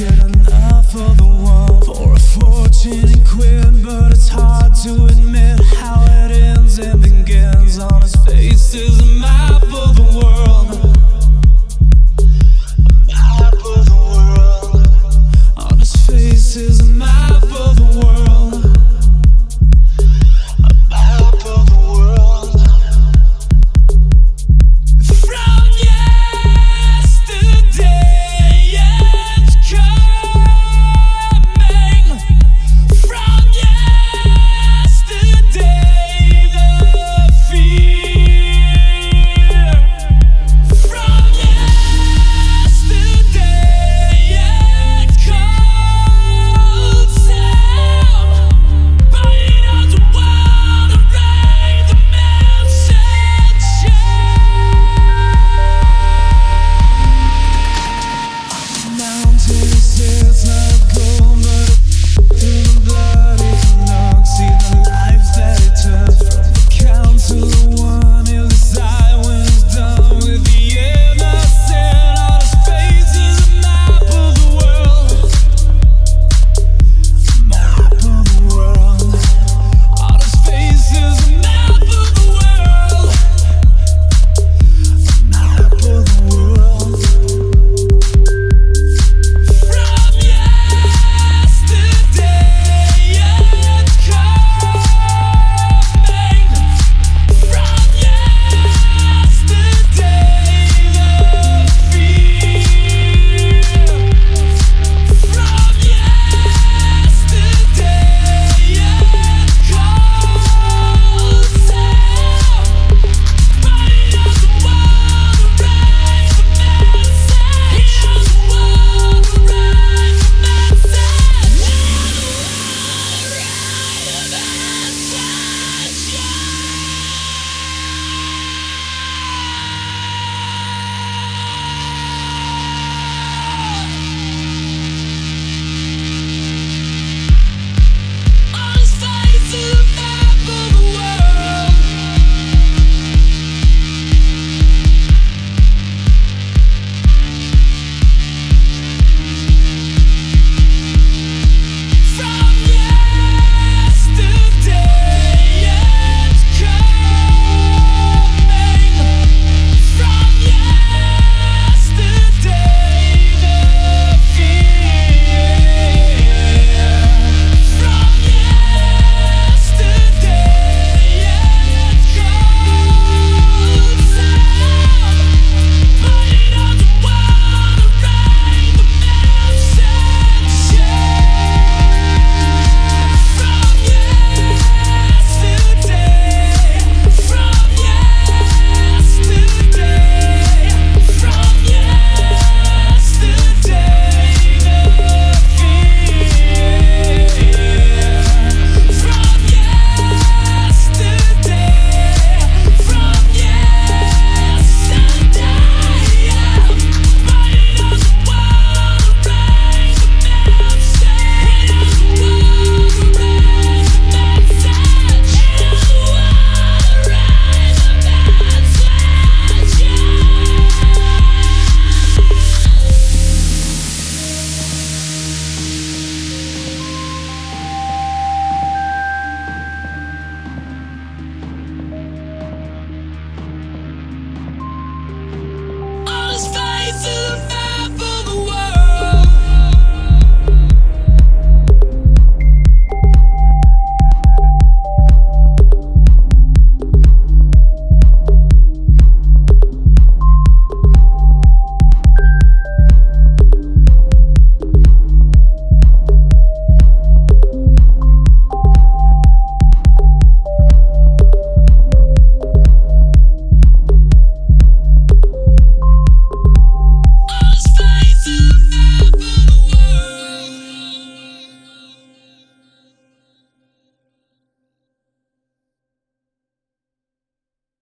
get enough of the for a fortune but it's hard to admit how it ends and begins. On his face is a mask. time.